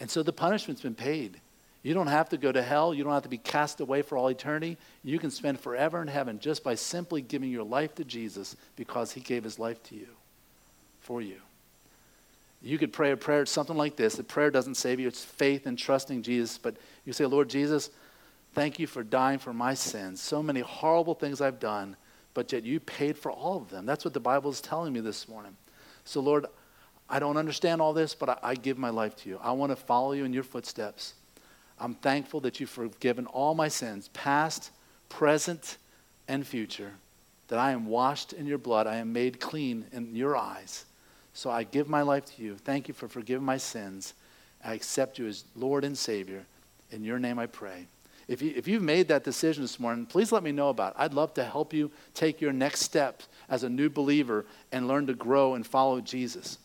And so the punishment's been paid. You don't have to go to hell. You don't have to be cast away for all eternity. You can spend forever in heaven just by simply giving your life to Jesus because he gave his life to you, for you. You could pray a prayer, something like this. The prayer doesn't save you, it's faith and trusting Jesus. But you say, Lord Jesus, thank you for dying for my sins. So many horrible things I've done, but yet you paid for all of them. That's what the Bible is telling me this morning. So, Lord, I don't understand all this, but I, I give my life to you. I want to follow you in your footsteps. I'm thankful that you've forgiven all my sins, past, present, and future, that I am washed in your blood. I am made clean in your eyes. So I give my life to you. Thank you for forgiving my sins. I accept you as Lord and Savior. In your name I pray. If, you, if you've made that decision this morning, please let me know about it. I'd love to help you take your next step as a new believer and learn to grow and follow Jesus.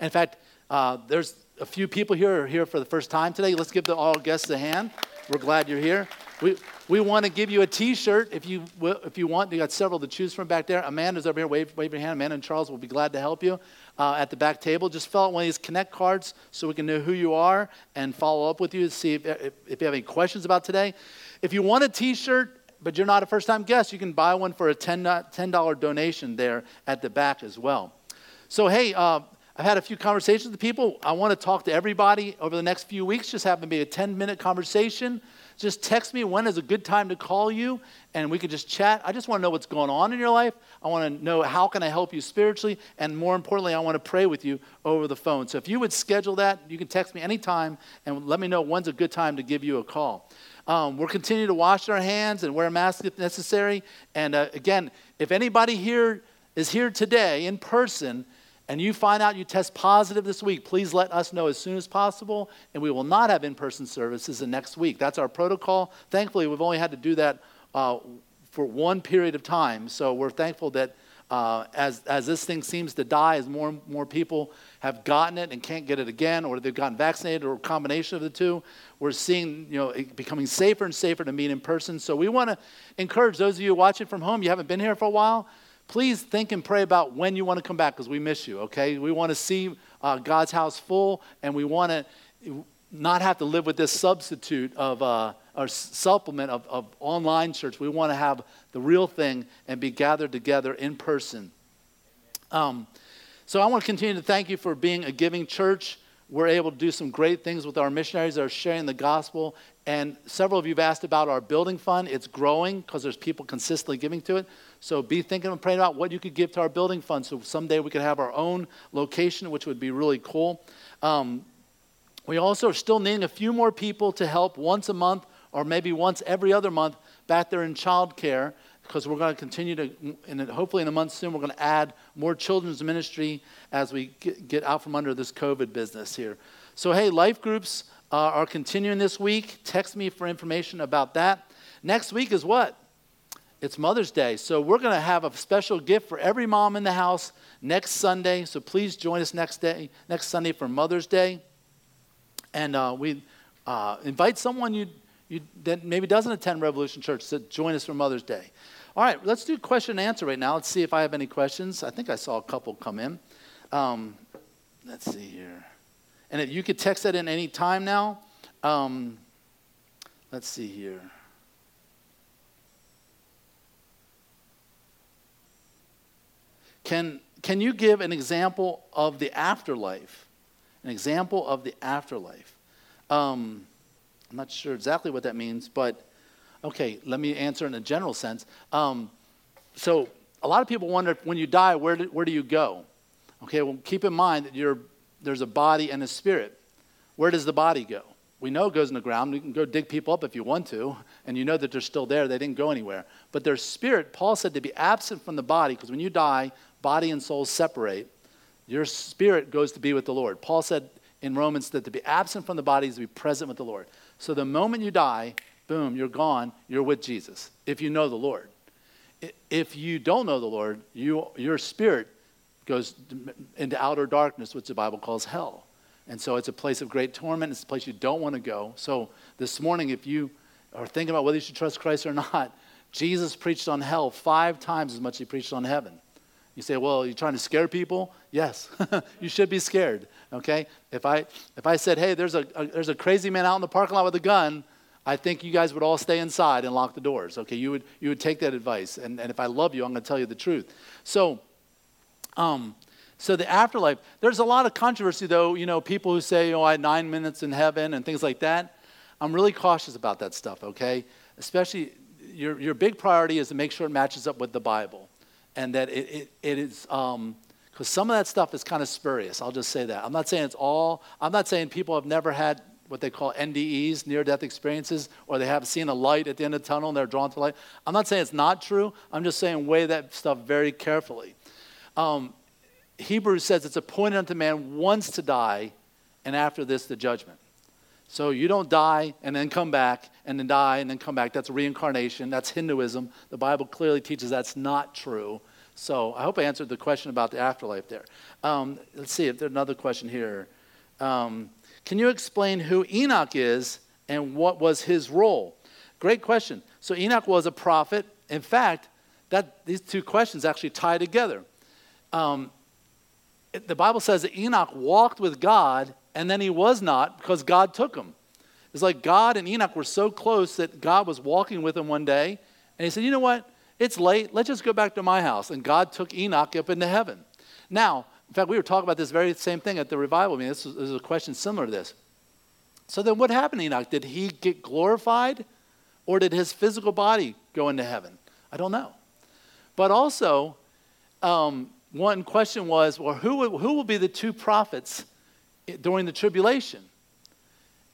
In fact, uh, there's a few people here are here for the first time today. Let's give the, all guests a hand. We're glad you're here. We, we want to give you a T-shirt if you if you want. You got several to choose from back there. Amanda's over here. Wave, wave your hand. Amanda and Charles will be glad to help you uh, at the back table. Just fill out one of these Connect cards so we can know who you are and follow up with you to see if, if, if you have any questions about today. If you want a T-shirt but you're not a first-time guest, you can buy one for a $10, $10 donation there at the back as well. So hey. Uh, I've had a few conversations with people. I want to talk to everybody over the next few weeks. Just have to be a 10 minute conversation. Just text me when is a good time to call you and we can just chat. I just want to know what's going on in your life. I want to know how can I help you spiritually and more importantly, I want to pray with you over the phone. So if you would schedule that, you can text me anytime and let me know when's a good time to give you a call. Um, we're continuing to wash our hands and wear a mask if necessary. And uh, again, if anybody here is here today in person and you find out you test positive this week, please let us know as soon as possible, and we will not have in person services the next week. That's our protocol. Thankfully, we've only had to do that uh, for one period of time, so we're thankful that. Uh, as, as this thing seems to die, as more and more people have gotten it and can't get it again, or they've gotten vaccinated, or a combination of the two, we're seeing you know it becoming safer and safer to meet in person. So we want to encourage those of you watching from home. You haven't been here for a while please think and pray about when you want to come back because we miss you, okay? We want to see uh, God's house full and we want to not have to live with this substitute of uh, supplement of, of online church. We want to have the real thing and be gathered together in person. Um, so I want to continue to thank you for being a giving church. We're able to do some great things with our missionaries that are sharing the gospel. And several of you have asked about our building fund. It's growing because there's people consistently giving to it. So be thinking and praying about what you could give to our building fund so someday we could have our own location, which would be really cool. Um, we also are still needing a few more people to help once a month or maybe once every other month back there in childcare because we're going to continue to, and hopefully in a month soon, we're going to add more children's ministry as we get, out from under this COVID business here. So, hey, life groups uh, are continuing this week. Text me for information about that. Next week is what? It's Mother's Day. So we're going to have a special gift for every mom in the house next Sunday. So please join us next day, next Sunday for Mother's Day. And uh, we uh, invite someone you, you that maybe doesn't attend Revolution Church to join us for Mother's Day. All right, let's do question and answer right now. Let's see if I have any questions. I think I saw a couple come in. Um, let's see here. And if you could text that in any time now. Um, let's see here. Can, can you give an example of the afterlife? An example of the afterlife. Um, I'm not sure exactly what that means, but okay, let me answer in a general sense. Um, so, a lot of people wonder when you die, where do, where do you go? Okay, well, keep in mind that there's a body and a spirit. Where does the body go? we know it goes in the ground. You can go dig people up if you want to, and you know that they're still there. They didn't go anywhere. But their spirit, Paul said, to be absent from the body, because when you die, body and soul separate. Your spirit goes to be with the Lord. Paul said in Romans that to be absent from the body is to be present with the Lord. So the moment you die, boom, you're gone, you're with Jesus, if you know the Lord. If you don't know the Lord, you, your spirit goes into outer darkness, which the Bible calls hell. And so it's a place of great torment. It's a place you don't want to go. So this morning, if you are thinking about whether you should trust Christ or not, (laughs) Jesus preached on hell five times as much as he preached on heaven. You say, well, you're trying to scare people? Yes, (laughs) you should be scared. Okay? If I, if I said, hey, there's a, a, there's a crazy man out in the parking lot with a gun, I think you guys would all stay inside and lock the doors. Okay? You would, you would take that advice. And, and if I love you, I'm going to tell you the truth. So, um, so the afterlife, there's a lot of controversy, though. You know, people who say, oh, I had nine minutes in heaven and things like that. I'm really cautious about that stuff, okay? Especially, your, your big priority is to make sure it matches up with the Bible and that it, it, it is because um, some of that stuff is kind of spurious i'll just say that. I'm not saying it's all i'm not saying people have never had what they call ndes near-death experiences or they have seen a light at the end of the tunnel and they're drawn to light. I'm not saying it's not true i'm just saying weigh that stuff very carefully. Um, hebrews says it's appointed unto man once to die and after this the judgment so you don't die and then come back and then die and then come back. That's reincarnation. That's Hinduism. The Bible clearly teaches that's not true. So I hope I answered the question about the afterlife there. Um, let's see if there's another question here. Um, can you explain who Enoch is and what was his role? Great question. So Enoch was a prophet. In fact, that these two questions actually tie together. Um, the Bible says that Enoch walked with God and then he was not because God took him. It's like God and Enoch were so close that God was walking with him one day, and he said, You know what? It's late. Let's just go back to my house. And God took Enoch up into heaven. Now, in fact, we were talking about this very same thing at the revival meeting. This is a question similar to this. So then, what happened to Enoch? Did he get glorified, or did his physical body go into heaven? I don't know. But also, um, one question was, well, who, who will be the two prophets during the tribulation.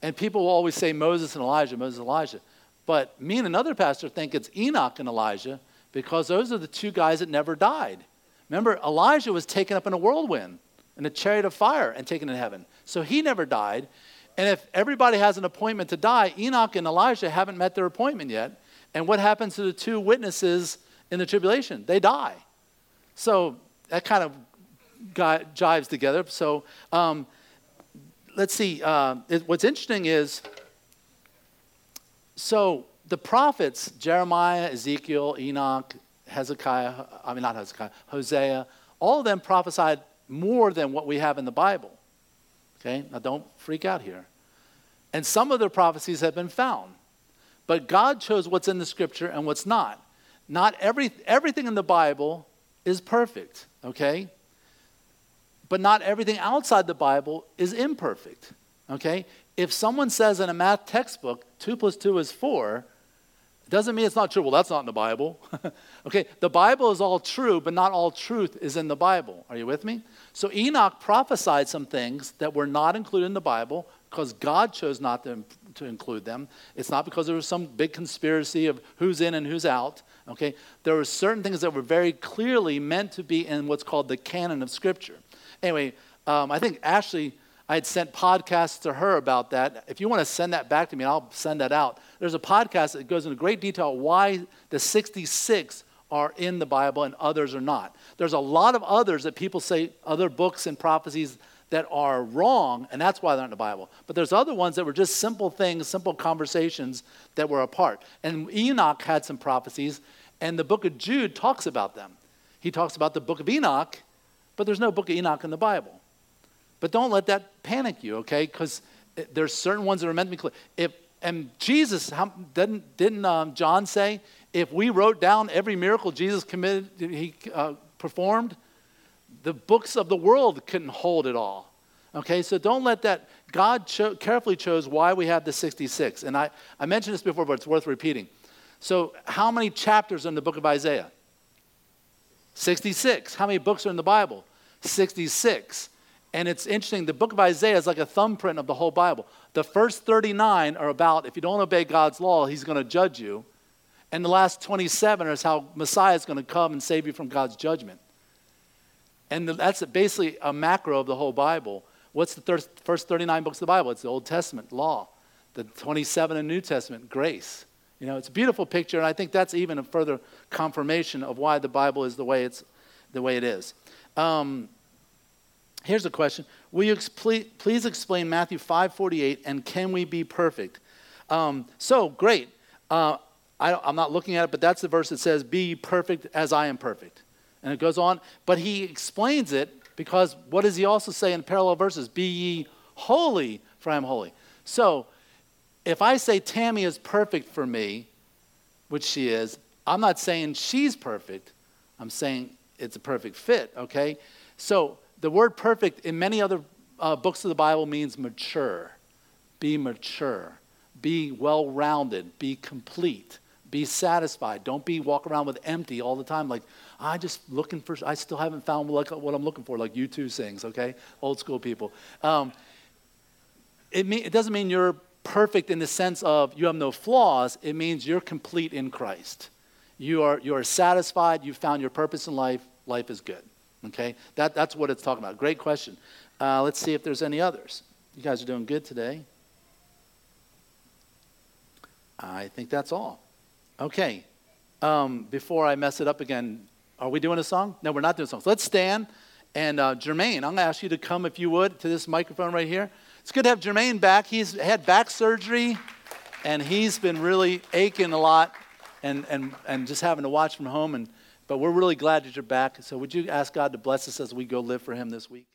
And people will always say Moses and Elijah, Moses and Elijah. But me and another pastor think it's Enoch and Elijah because those are the two guys that never died. Remember, Elijah was taken up in a whirlwind, in a chariot of fire, and taken to heaven. So he never died. And if everybody has an appointment to die, Enoch and Elijah haven't met their appointment yet. And what happens to the two witnesses in the tribulation? They die. So that kind of jives together. So um, let's see. Uh, it, what's interesting is so the prophets, Jeremiah, Ezekiel, Enoch, Hezekiah, I mean, not Hezekiah, Hosea, all of them prophesied more than what we have in the Bible. Okay? Now don't freak out here. And some of their prophecies have been found. But God chose what's in the scripture and what's not. Not every, everything in the Bible is perfect, okay? But not everything outside the Bible is imperfect. Okay? If someone says in a math textbook, 2 plus 2 is 4, doesn't mean it's not true. Well, that's not in the Bible. (laughs) okay, the Bible is all true, but not all truth is in the Bible. Are you with me? So Enoch prophesied some things that were not included in the Bible because God chose not to, to include them. It's not because there was some big conspiracy of who's in and who's out. Okay, there were certain things that were very clearly meant to be in what's called the canon of Scripture. Anyway, um, I think Ashley, I had sent podcasts to her about that. If you want to send that back to me, I'll send that out. There's a podcast that goes into great detail why the 66 are in the Bible and others are not. There's a lot of others that people say, other books and prophecies that are wrong, and that's why they're not in the Bible. But there's other ones that were just simple things, simple conversations that were apart. And Enoch had some prophecies, and the book of Jude talks about them. He talks about the book of Enoch but there's no book of Enoch in the Bible. But don't let that panic you, okay? Because there's certain ones that are meant to be clear. If and Jesus how, didn't didn't um, John say if we wrote down every miracle Jesus committed he uh, performed, the books of the world couldn't hold it all. Okay, so don't let that. God cho- carefully chose why we have the 66. And I, I mentioned this before, but it's worth repeating. So, how many chapters in the book of Isaiah? 66. How many books are in the Bible? 66. And it's interesting, the book of Isaiah is like a thumbprint of the whole Bible. The first 39 are about if you don't obey God's law, he's going to judge you. And the last 27 is how Messiah is going to come and save you from God's judgment. And that's basically a macro of the whole Bible. What's the thir- first 39 books of the Bible? It's the Old Testament, law. The 27 in New Testament, grace. You know, it's a beautiful picture, and I think that's even a further confirmation of why the Bible is the way, it's, the way it is. Um, here's a question. Will you please explain Matthew 5.48 and can we be perfect? Um, so, great. Uh, I, am not looking at it, but that's the verse that says, Be perfect as I am perfect. And it goes on, but he explains it because what does he also say in parallel verses? Be ye holy, for I am holy. So, if I say Tammy is perfect for me, which she is, I'm not saying she's perfect. I'm saying it's a perfect fit, okay? So, the word perfect in many other uh, books of the Bible means mature. Be mature. Be well rounded. Be complete. Be satisfied. Don't be walk around with empty all the time. Like I just looking for. I still haven't found like what I'm looking for. Like U2 sings. Okay, old school people. Um, it mean, it doesn't mean you're perfect in the sense of you have no flaws. It means you're complete in Christ. You are you are satisfied. You found your purpose in life. Life is good. Okay, that, that's what it's talking about. Great question. Uh, let's see if there's any others. You guys are doing good today. I think that's all. Okay. Um, before I mess it up again, are we doing a song? No, we're not doing songs. Let's stand. And uh, Jermaine, I'm going to ask you to come, if you would, to this microphone right here. It's good to have Jermaine back. He's had back surgery, and he's been really aching a lot and, and, and just having to watch from home. And, but we're really glad that you're back. So would you ask God to bless us as we go live for him this week?